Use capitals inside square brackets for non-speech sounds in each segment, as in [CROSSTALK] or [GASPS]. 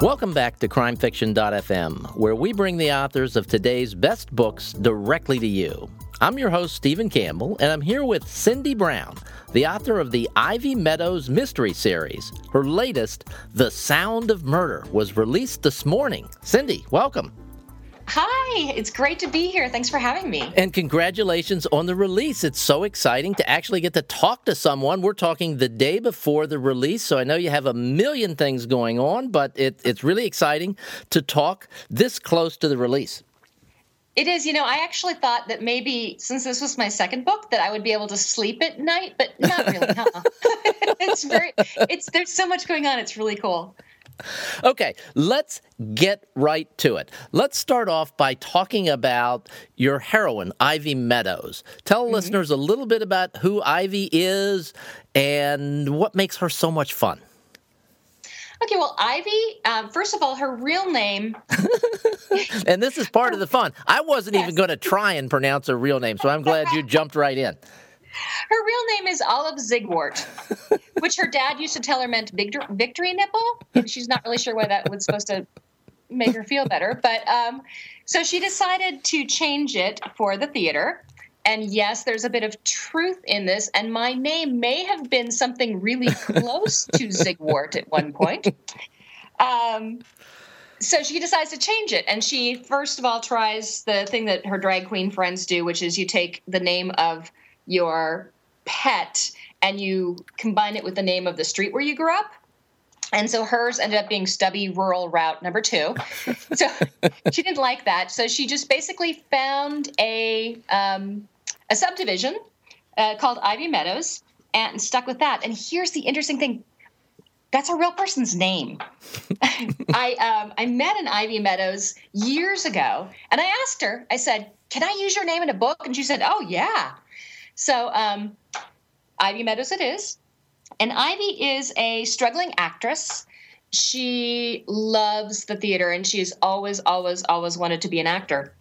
Welcome back to crimefiction.fm, where we bring the authors of today's best books directly to you. I'm your host, Stephen Campbell, and I'm here with Cindy Brown, the author of the Ivy Meadows Mystery Series. Her latest, The Sound of Murder, was released this morning. Cindy, welcome. Hi, it's great to be here. Thanks for having me. And congratulations on the release. It's so exciting to actually get to talk to someone. We're talking the day before the release, so I know you have a million things going on, but it, it's really exciting to talk this close to the release. It is. You know, I actually thought that maybe since this was my second book that I would be able to sleep at night, but not really. [LAUGHS] Huh? [LAUGHS] it's very. It's there's so much going on. It's really cool. Okay, let's get right to it. Let's start off by talking about your heroine, Ivy Meadows. Tell mm-hmm. listeners a little bit about who Ivy is and what makes her so much fun. Okay, well, Ivy, um, first of all, her real name. [LAUGHS] and this is part of the fun. I wasn't yes. even going to try and pronounce her real name, so I'm glad you jumped right in. Her real name is Olive Zigwart, [LAUGHS] which her dad used to tell her meant victory nipple. And she's not really sure why that was supposed to make her feel better. But um, so she decided to change it for the theater. And yes, there's a bit of truth in this. And my name may have been something really close [LAUGHS] to Zigwart at one point. Um, so she decides to change it. And she, first of all, tries the thing that her drag queen friends do, which is you take the name of your pet and you combine it with the name of the street where you grew up. And so hers ended up being Stubby Rural Route number two. [LAUGHS] so she didn't like that. So she just basically found a um, a subdivision uh, called Ivy Meadows and stuck with that. And here's the interesting thing: that's a real person's name. [LAUGHS] I um, I met an Ivy Meadows years ago, and I asked her. I said, "Can I use your name in a book?" And she said, "Oh yeah." So, um, Ivy Meadows it is. And Ivy is a struggling actress. She loves the theater and she's always, always, always wanted to be an actor.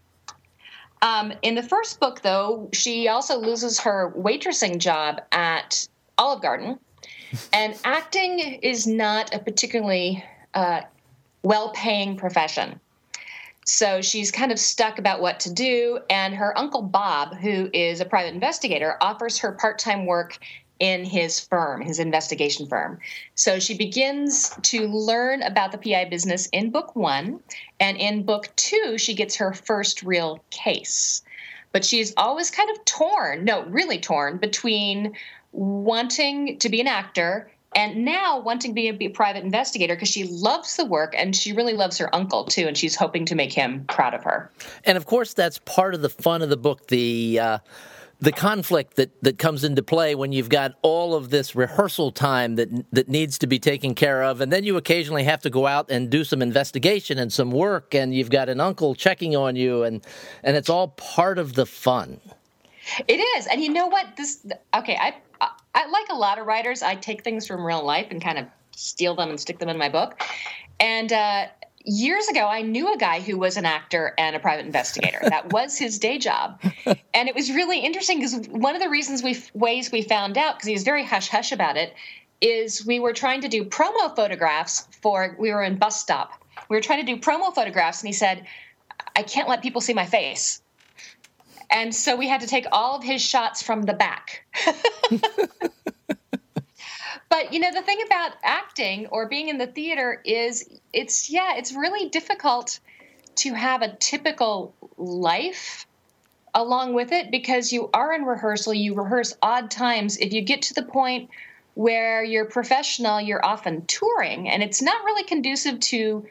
Um, in the first book, though, she also loses her waitressing job at Olive Garden. [LAUGHS] And acting is not a particularly uh, well paying profession. So she's kind of stuck about what to do. And her uncle Bob, who is a private investigator, offers her part time work in his firm, his investigation firm. So she begins to learn about the PI business in book one. And in book two, she gets her first real case. But she's always kind of torn, no, really torn, between wanting to be an actor and now wanting to be a, be a private investigator because she loves the work and she really loves her uncle too and she's hoping to make him proud of her and of course that's part of the fun of the book the uh, the conflict that, that comes into play when you've got all of this rehearsal time that that needs to be taken care of, and then you occasionally have to go out and do some investigation and some work, and you've got an uncle checking on you, and and it's all part of the fun. It is, and you know what? This okay. I I, like a lot of writers, I take things from real life and kind of steal them and stick them in my book. And uh, years ago, I knew a guy who was an actor and a private investigator. that [LAUGHS] was his day job, and it was really interesting because one of the reasons we ways we found out because he was very hush hush about it is we were trying to do promo photographs for we were in bus stop. We were trying to do promo photographs, and he said, "I can't let people see my face." And so we had to take all of his shots from the back. [LAUGHS] but you know the thing about acting or being in the theater is it's yeah it's really difficult to have a typical life along with it because you are in rehearsal. You rehearse odd times. If you get to the point where you're professional you're often touring. And it's not really conducive to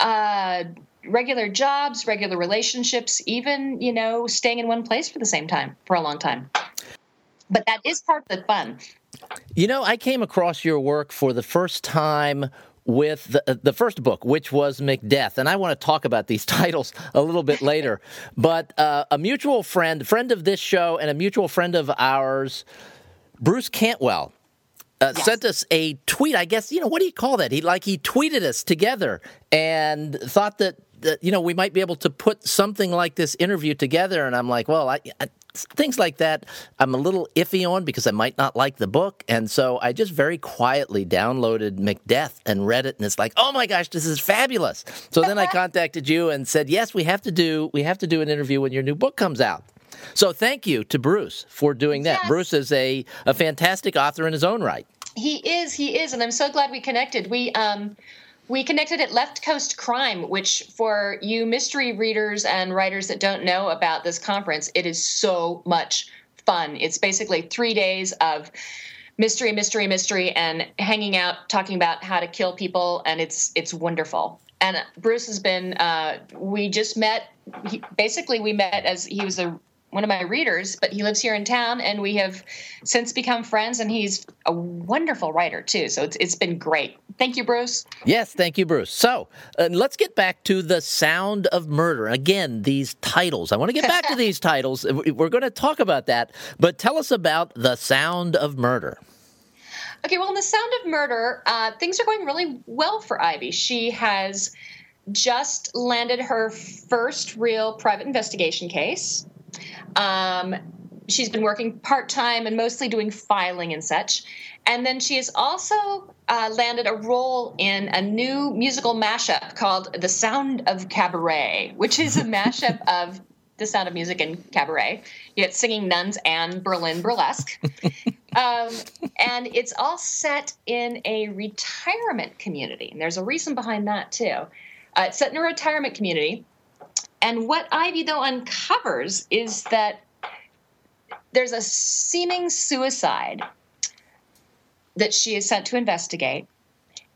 uh, regular jobs, regular relationships, even, you know, staying in one place for the same time for a long time. But that is part of the fun. You know, I came across your work for the first time with the, the first book, which was Macdeath. And I want to talk about these [LAUGHS] titles a little bit later. but uh, a mutual friend, friend of this show, and a mutual friend of ours, Bruce Cantwell, uh, yes. sent us a tweet. I guess you know what do you call that? He like he tweeted us together and thought that that you know we might be able to put something like this interview together and i'm like well i, I things like that, I'm a little iffy on because I might not like the book. And so I just very quietly downloaded Macdeath and read it. And it's like, oh my gosh, this is fabulous. So then I [LAUGHS] contacted you and said, yes, we have to do, we have to do an interview when your new book comes out. So thank you to Bruce for doing that. Yes. Bruce is a, a fantastic author in his own right. He is, he is, and I'm so glad we connected. We um we connected at Left Coast Crime, which for you mystery readers and writers that don't know about this conference, it is so much fun. It's basically three days of mystery, mystery, mystery, and hanging out, talking about how to kill people, and it's it's wonderful. And Bruce has been. Uh, we just met. He, basically, we met as he was a one of my readers, but he lives here in town, and we have since become friends. And he's a wonderful writer too, so it's it's been great. Thank you, Bruce. Yes, thank you, Bruce. So uh, let's get back to the Sound of Murder. Again, these titles. I want to get back to [LAUGHS] these titles. We're going to talk about that, but tell us about the Sound of Murder. Okay, well, in the Sound of Murder, uh, things are going really well for Ivy. She has just landed her first real private investigation case. Um, she's been working part time and mostly doing filing and such. And then she has also uh, landed a role in a new musical mashup called The Sound of Cabaret, which is a [LAUGHS] mashup of The Sound of Music and Cabaret. You get singing nuns and Berlin burlesque. um, and it's all set in a retirement community. And there's a reason behind that, too. Uh, it's set in a retirement community and what Ivy, though, uncovers is that there's a seeming suicide that she is sent to investigate.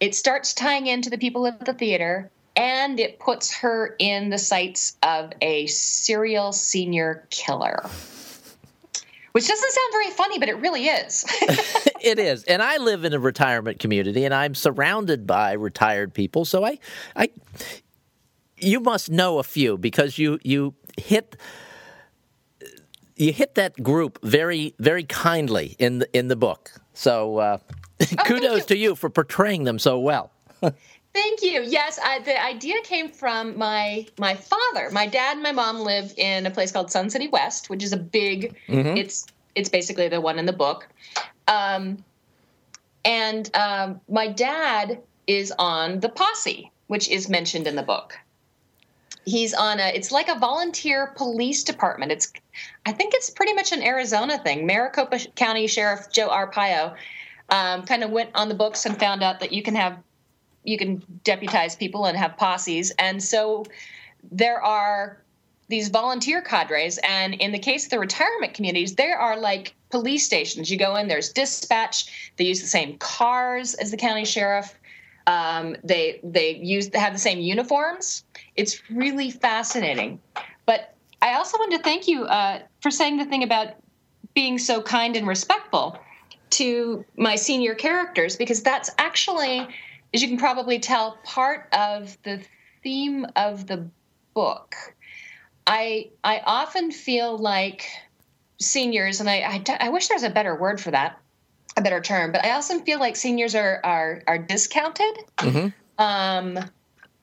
It starts tying into the people at the theater, and it puts her in the sights of a serial senior killer. Which doesn't sound very funny, but it really is. [LAUGHS] it is. And I live in a retirement community and I'm surrounded by retired people. So I I you must know a few because you you hit you hit that group very very kindly in the in the book. So uh, [LAUGHS] oh, kudos you. to you for portraying them so well. [LAUGHS] Thank you. Yes, I, the idea came from my my father. My dad and my mom live in a place called Sun City West, which is a big. Mm-hmm. It's it's basically the one in the book, um, and um, my dad is on the posse, which is mentioned in the book he's on a it's like a volunteer police department. It's i think it's pretty much an arizona thing. Maricopa county sheriff joe arpaio um, kind of went on the books and found out that you can have you can deputize people and have posses. And so there are these volunteer cadres and in the case of the retirement communities there are like police stations. You go in there's dispatch. They use the same cars as the county sheriff. Um, they they use they have the same uniforms. It's really fascinating. But I also want to thank you uh, for saying the thing about being so kind and respectful to my senior characters because that's actually, as you can probably tell, part of the theme of the book. I I often feel like seniors, and I, I, I wish there's a better word for that a better term, but I also feel like seniors are are are discounted. Mm-hmm. Um,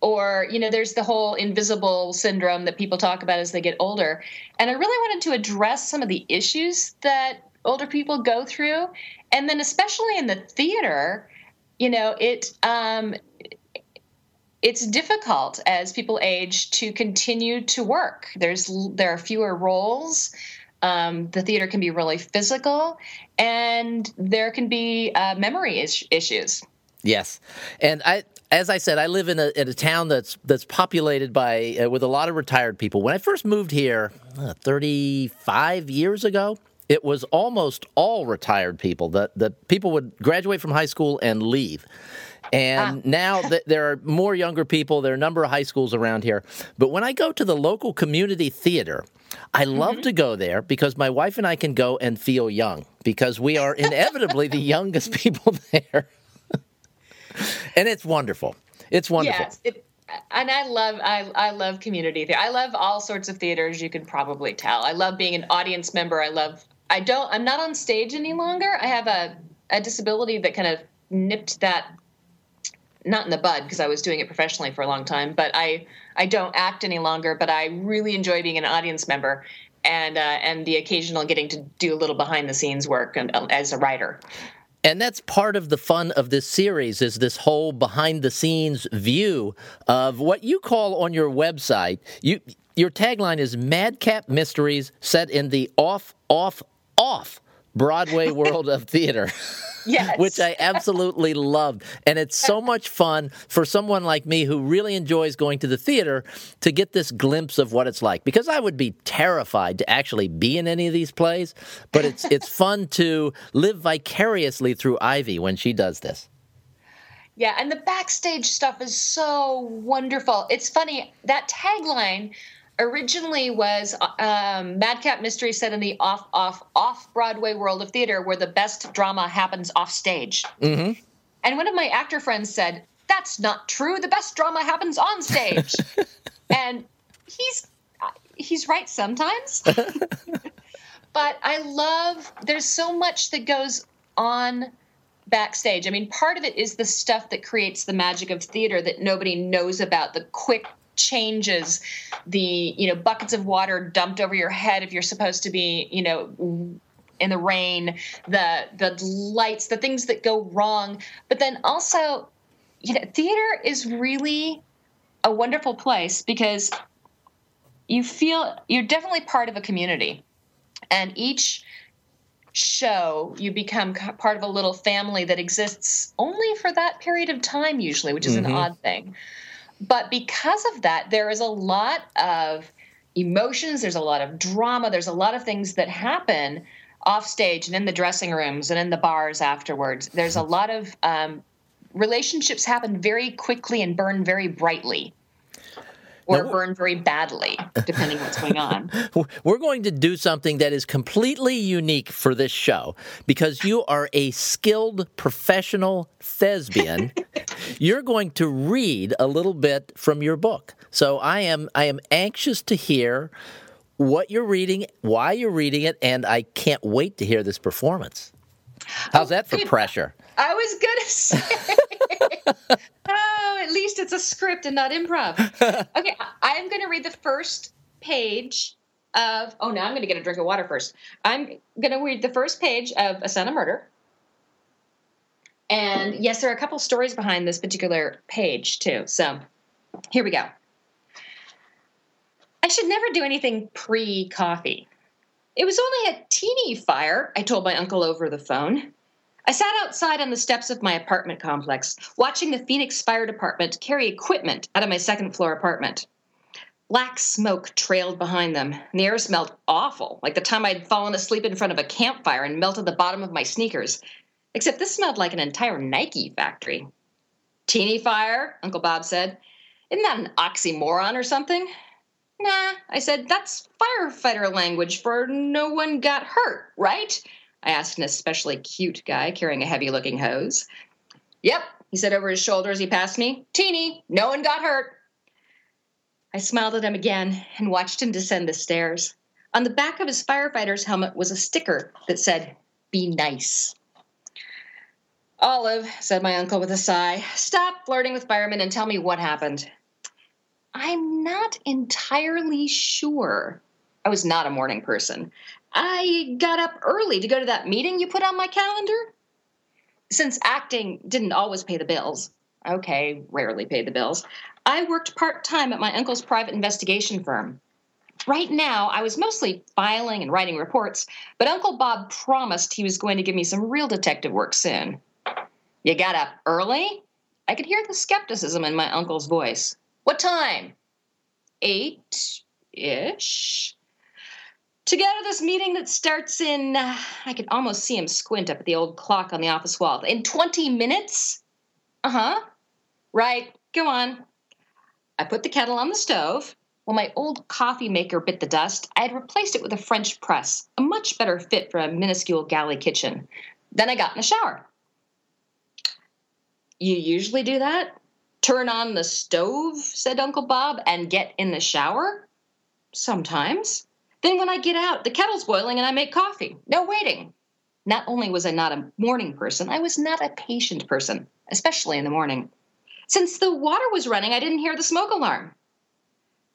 or you know, there's the whole invisible syndrome that people talk about as they get older, and I really wanted to address some of the issues that older people go through, and then especially in the theater, you know, it. Um, it's difficult as people age to continue to work. There's there are fewer roles. Um, the theater can be really physical, and there can be uh, memory is- issues. Yes, and I, as I said, I live in a, in a town that's that's populated by uh, with a lot of retired people. When I first moved here, uh, thirty five years ago, it was almost all retired people. The the people would graduate from high school and leave. And ah. now [LAUGHS] that there are more younger people, there are a number of high schools around here. But when I go to the local community theater, I love mm-hmm. to go there because my wife and I can go and feel young because we are [LAUGHS] inevitably the youngest people [LAUGHS] there. And it's wonderful. It's wonderful. Yes, it, and I love I, I love community theater. I love all sorts of theaters. You can probably tell. I love being an audience member. I love. I don't. I'm not on stage any longer. I have a a disability that kind of nipped that not in the bud because I was doing it professionally for a long time, but I I don't act any longer, but I really enjoy being an audience member and uh, and the occasional getting to do a little behind the scenes work and, uh, as a writer. And that's part of the fun of this series is this whole behind the scenes view of what you call on your website. You your tagline is Madcap Mysteries set in the off off off Broadway [LAUGHS] world of theater. Yes. [LAUGHS] which I [LAUGHS] absolutely loved. And it's so much fun for someone like me who really enjoys going to the theater to get this glimpse of what it's like. Because I would be terrified to actually be in any of these plays, but it's it's fun to live vicariously through Ivy when she does this. Yeah, and the backstage stuff is so wonderful. It's funny that tagline originally was um, Madcap Mystery set in the off, off, off Broadway world of theater where the best drama happens off stage. Mm-hmm. And one of my actor friends said, "That's not true. The best drama happens on stage." [LAUGHS] and he's he's right sometimes. [LAUGHS] but I love. There's so much that goes on backstage. I mean, part of it is the stuff that creates the magic of theater that nobody knows about. The quick changes the you know buckets of water dumped over your head if you're supposed to be you know in the rain the the lights the things that go wrong. But then also you know theater is really a wonderful place because you feel you're definitely part of a community. And each show you become part of a little family that exists only for that period of time usually which is mm-hmm. an odd thing but because of that, there is a lot of emotions, there's a lot of drama, there's a lot of things that happen off stage and in the dressing rooms and in the bars afterwards. There's a lot of um, relationships happen very quickly and burn very brightly or now, burn very badly, depending what's going on. [LAUGHS] We're going to do something that is completely unique for this show because you are a skilled professional thespian. [LAUGHS] You're going to read a little bit from your book. So I am I am anxious to hear what you're reading, why you're reading it, and I can't wait to hear this performance. How's oh, that for pressure? I was gonna [LAUGHS] say. Uh, at least it's a script and not improv. [LAUGHS] Okay, I'm gonna read the first page of. Oh, now I'm gonna get a drink of water first. I'm gonna read the first page of A Sound of Murder. And yes, there are a couple stories behind this particular page too. So here we go. I should never do anything pre coffee. It was only a teeny fire, I told my uncle over the phone. I sat outside on the steps of my apartment complex, watching the Phoenix Fire Department carry equipment out of my second floor apartment. Black smoke trailed behind them, the air smelled awful, like the time I'd fallen asleep in front of a campfire and melted the bottom of my sneakers. Except this smelled like an entire Nike factory. Teeny fire, Uncle Bob said. Isn't that an oxymoron or something? Nah, I said, that's firefighter language for no one got hurt, right? I asked an especially cute guy carrying a heavy looking hose. Yep, he said over his shoulder as he passed me. Teeny, no one got hurt. I smiled at him again and watched him descend the stairs. On the back of his firefighter's helmet was a sticker that said, Be nice. Olive, said my uncle with a sigh, stop flirting with firemen and tell me what happened. I'm not entirely sure. I was not a morning person. I got up early to go to that meeting you put on my calendar. Since acting didn't always pay the bills, okay, rarely paid the bills, I worked part time at my uncle's private investigation firm. Right now, I was mostly filing and writing reports, but Uncle Bob promised he was going to give me some real detective work soon. You got up early? I could hear the skepticism in my uncle's voice. What time? Eight ish to go to this meeting that starts in, uh, I could almost see him squint up at the old clock on the office wall. In 20 minutes? Uh huh. Right, go on. I put the kettle on the stove. When my old coffee maker bit the dust, I had replaced it with a French press, a much better fit for a minuscule galley kitchen. Then I got in the shower. You usually do that? Turn on the stove, said Uncle Bob, and get in the shower? Sometimes. Then when I get out, the kettle's boiling and I make coffee. No waiting. Not only was I not a morning person, I was not a patient person, especially in the morning. Since the water was running, I didn't hear the smoke alarm.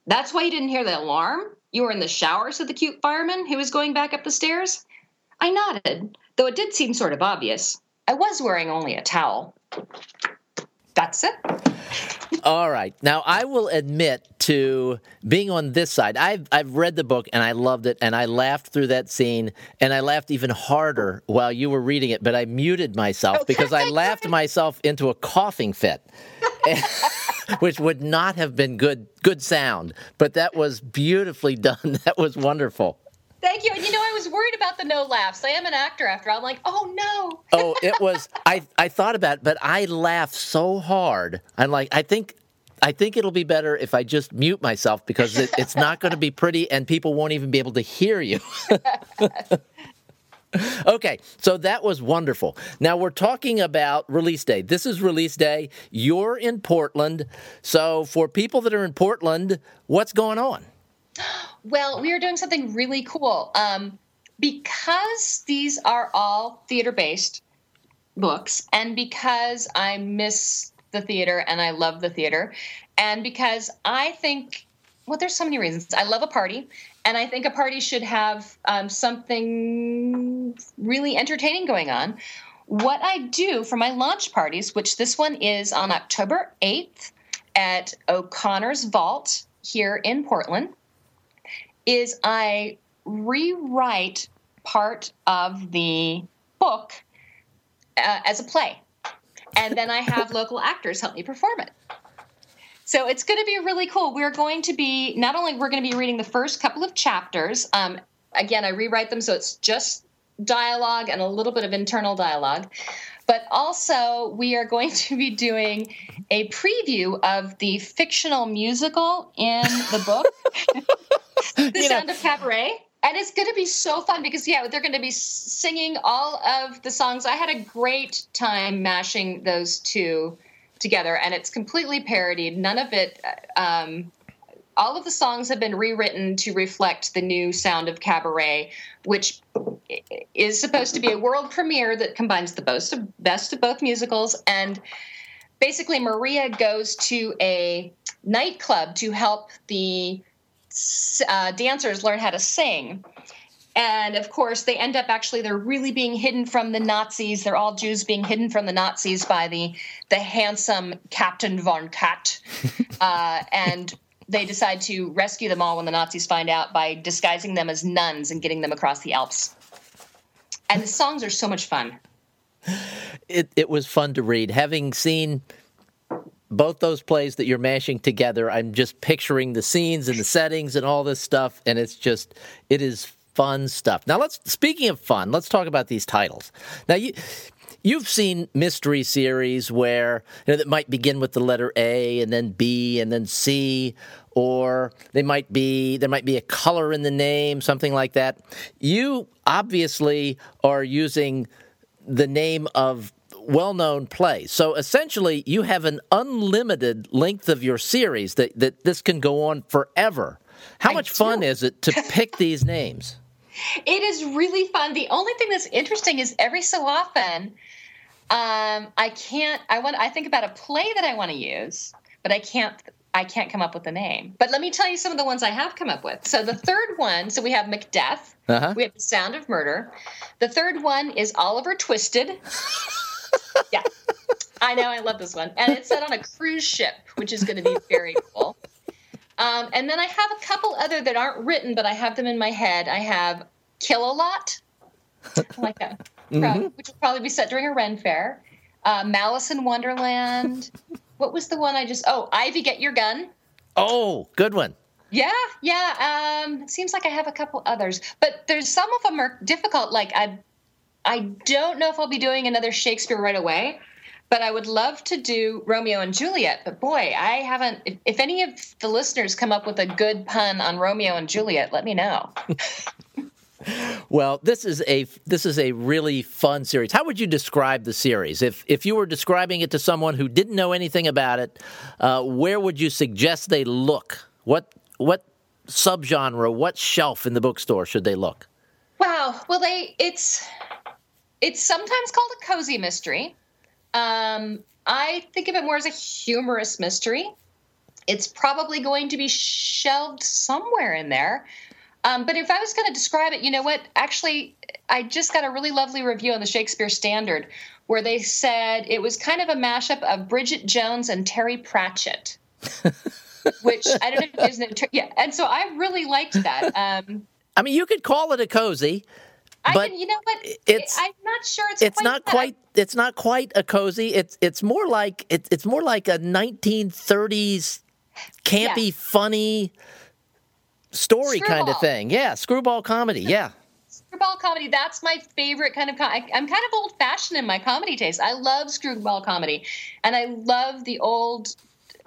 That's why you didn't hear the alarm? You were in the shower, said the cute fireman who was going back up the stairs. I nodded, though it did seem sort of obvious. I was wearing only a towel. That's it. All right. Now I will admit to being on this side. I've I've read the book and I loved it and I laughed through that scene and I laughed even harder while you were reading it, but I muted myself okay. because I laughed myself into a coughing fit. [LAUGHS] which would not have been good good sound, but that was beautifully [LAUGHS] done. That was wonderful. Thank you. And you know, I was worried about the no laughs. I am an actor after all. I'm like, oh no. [LAUGHS] oh, it was I I thought about it, but I laughed so hard. I'm like, I think I think it'll be better if I just mute myself because it, it's not going to be pretty and people won't even be able to hear you. [LAUGHS] okay, so that was wonderful. Now we're talking about release day. This is release day. You're in Portland. So for people that are in Portland, what's going on? [GASPS] [GASPS] Well, we are doing something really cool. Um, because these are all theater based books, and because I miss the theater and I love the theater, and because I think, well, there's so many reasons. I love a party, and I think a party should have um, something really entertaining going on. What I do for my launch parties, which this one is on October 8th at O'Connor's Vault here in Portland is I rewrite part of the book uh, as a play. And then I have [LAUGHS] local actors help me perform it. So it's going to be really cool. We're going to be not only we're going to be reading the first couple of chapters. Um, again, I rewrite them so it's just dialogue and a little bit of internal dialogue. But also, we are going to be doing a preview of the fictional musical in the book. [LAUGHS] [LAUGHS] the you sound know. of cabaret. And it's going to be so fun because yeah they're going to be singing all of the songs. I had a great time mashing those two together and it's completely parodied. None of it um, all of the songs have been rewritten to reflect the new sound of cabaret which is supposed to be a world premiere that combines the best of, best of both musicals. And basically maria goes to a nightclub to help the uh, dancers learn how to sing. And of course, they end up actually, they're really being hidden from the Nazis. They're all Jews being hidden from the Nazis by the, the handsome Captain von Katt. [LAUGHS] uh, and they decide to rescue them all when the Nazis find out by disguising them as nuns and getting them across the Alps. And the songs are so much fun. It, it was fun to read. Having seen both those plays that you're mashing together, I'm just picturing the scenes and the settings and all this stuff, and it's just it is fun stuff. Now let's speaking of fun, let's talk about these titles. Now you you've seen mystery series where you know that might begin with the letter A and then B and then C or they might be there might be a color in the name, something like that. You obviously are using the name of well known plays. So essentially, you have an unlimited length of your series that, that this can go on forever. How I much do. fun is it to pick these names? It is really fun. The only thing that's interesting is every so often, um, I can't. I want. I think about a play that I want to use, but I can't. I can't come up with a name. But let me tell you some of the ones I have come up with. So the third one. So we have Macdeath. Uh-huh. We have The Sound of Murder. The third one is Oliver Twisted. Yeah. I know. I love this one. And it's set on a cruise ship, which is going to be very cool. Um, and then I have a couple other that aren't written, but I have them in my head. I have Kill a Lot, like that, mm-hmm. which will probably be set during a Ren fair. Uh, Malice in Wonderland. what was the one I just? Oh, Ivy, get your gun. Oh, good one. Yeah, yeah. Um, it seems like I have a couple others, but there's some of them are difficult. Like I I don't know if I'll be doing another Shakespeare right away, but I would love to do Romeo and Juliet. But boy, I haven't. If, if any of the listeners come up with a good pun on Romeo and Juliet, let me know. [LAUGHS] well, this is a this is a really fun series. How would you describe the series? If if you were describing it to someone who didn't know anything about it, uh, where would you suggest they look? What what subgenre, what shelf in the bookstore should they look? Wow. Well, they it's it's sometimes called a cozy mystery. Um, I think of it more as a humorous mystery. it's probably going to be shelved somewhere in there. Um, but if I was going to describe it, you know what? Actually, I just got a really lovely review on the Shakespeare Standard where they said it was kind of a mashup of Bridget Jones and Terry Pratchett. [LAUGHS] which I don't know if it, yeah, and so I really liked that. Um, I mean, you could call it a cozy, but can, you know what? it's- I'm not sure it's it's quite not that. quite it's not quite a cozy. It's it's more like it's it's more like a 1930s campy, Yeah. funny story kind of thing. Yeah, screwball comedy. Yeah. screwball comedy. That's my favorite kind of. Com- I, I'm kind of old fashioned in my comedy taste. I love screwball comedy, and I love the old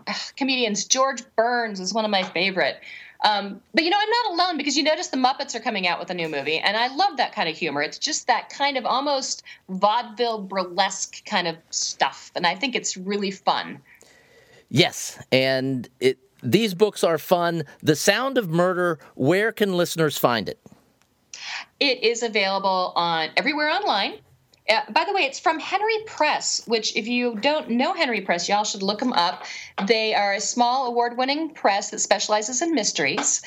uh, comedians. George Burns is one of my favorite. Um, but you know, I'm not alone because you notice the Muppets are coming out with a new movie, and I love that kind of humor. It's just that kind of almost vaudeville burlesque kind of stuff, and I think it's really fun. Yes, and it these books are fun. The Sound of Murder, where can listeners find it? It is available on everywhere online. Uh, by the way, it's from Henery Press, which, if you don't know Henery Press, y'all should look them up. They are a small award winning press that specializes in mysteries.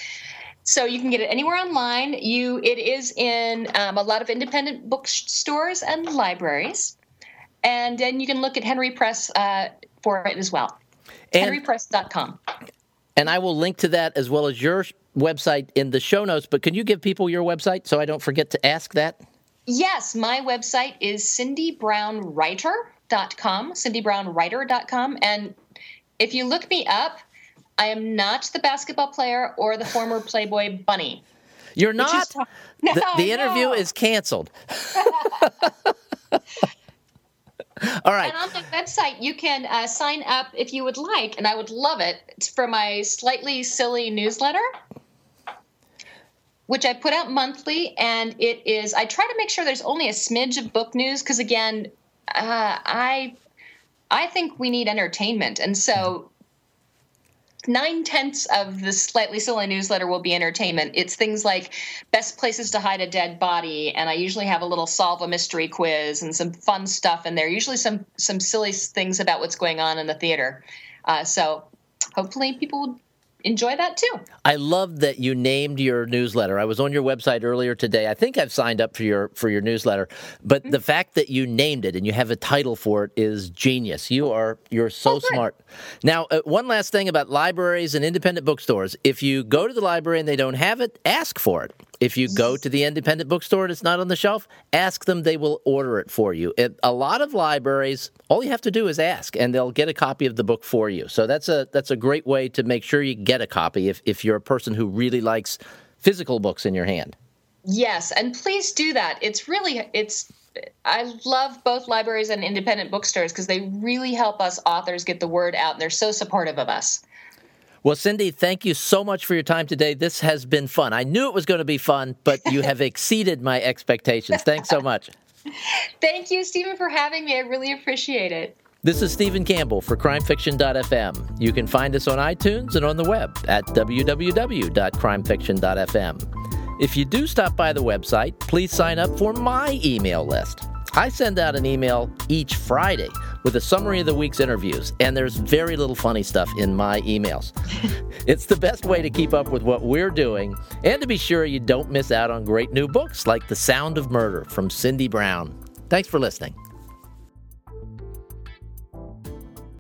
So you can get it anywhere online. You, it is in um, a lot of independent bookstores and libraries, and then you can look at Henery Press uh, for it as well. And- HeneryPress.com. And I will link to that as well as your website in the show notes. But can you give people your website so I don't forget to ask that? Yes, my website is cindybrownwriter.com, cindybrownwriter.com. And if you look me up, I am not the basketball player or the former Playboy bunny. You're which is- not. [LAUGHS] No, the, the interview no. is canceled. [LAUGHS] All right. And on the website, you can uh, sign up if you would like, and I would love it. For my slightly silly newsletter, which I put out monthly. And it is, I try to make sure there's only a smidge of book news because, again, uh, I, I think we need entertainment. And so nine tenths of the slightly silly newsletter will be entertainment. It's things like best places to hide a dead body, and I usually have a little solve a mystery quiz and some fun stuff in there. Usually some some silly things about what's going on in the theater. Uh, so hopefully people enjoy that too. I love that you named your newsletter. I was on your website earlier today. I think I've signed up for your for your newsletter, but Mm-hmm. the fact that you named it and you have a title for it is genius. You are you're so Oh, smart. Now, uh, one last thing about libraries and independent bookstores. If you go to the library and they don't have it, ask for it. If you go to the independent bookstore and it's not on the shelf, ask them. They will order it for you. At a lot of libraries, all you have to do is ask, and they'll get a copy of the book for you. So that's a that's a great way to make sure you get a copy if if you're a person who really likes physical books in your hand. Yes, and please do that. It's really it's I love both libraries and independent bookstores because they really help us authors get the word out and they're so supportive of us. Well, Cindy, thank you so much for your time today. This has been fun. I knew it was going to be fun, but you have [LAUGHS] exceeded my expectations. Thanks so much. Thank you, Stephen, for having me. I really appreciate it. This is Stephen Campbell for crimefiction.fm. You can find us on iTunes and on the web at www.crimefiction.fm. If you do stop by the website, please sign up for my email list. I send out an email each Friday with a summary of the week's interviews, and there's very little funny stuff in my emails. [LAUGHS] it's the best way to keep up with what we're doing and to be sure you don't miss out on great new books like The Sound of Murder from Cindy Brown. Thanks for listening.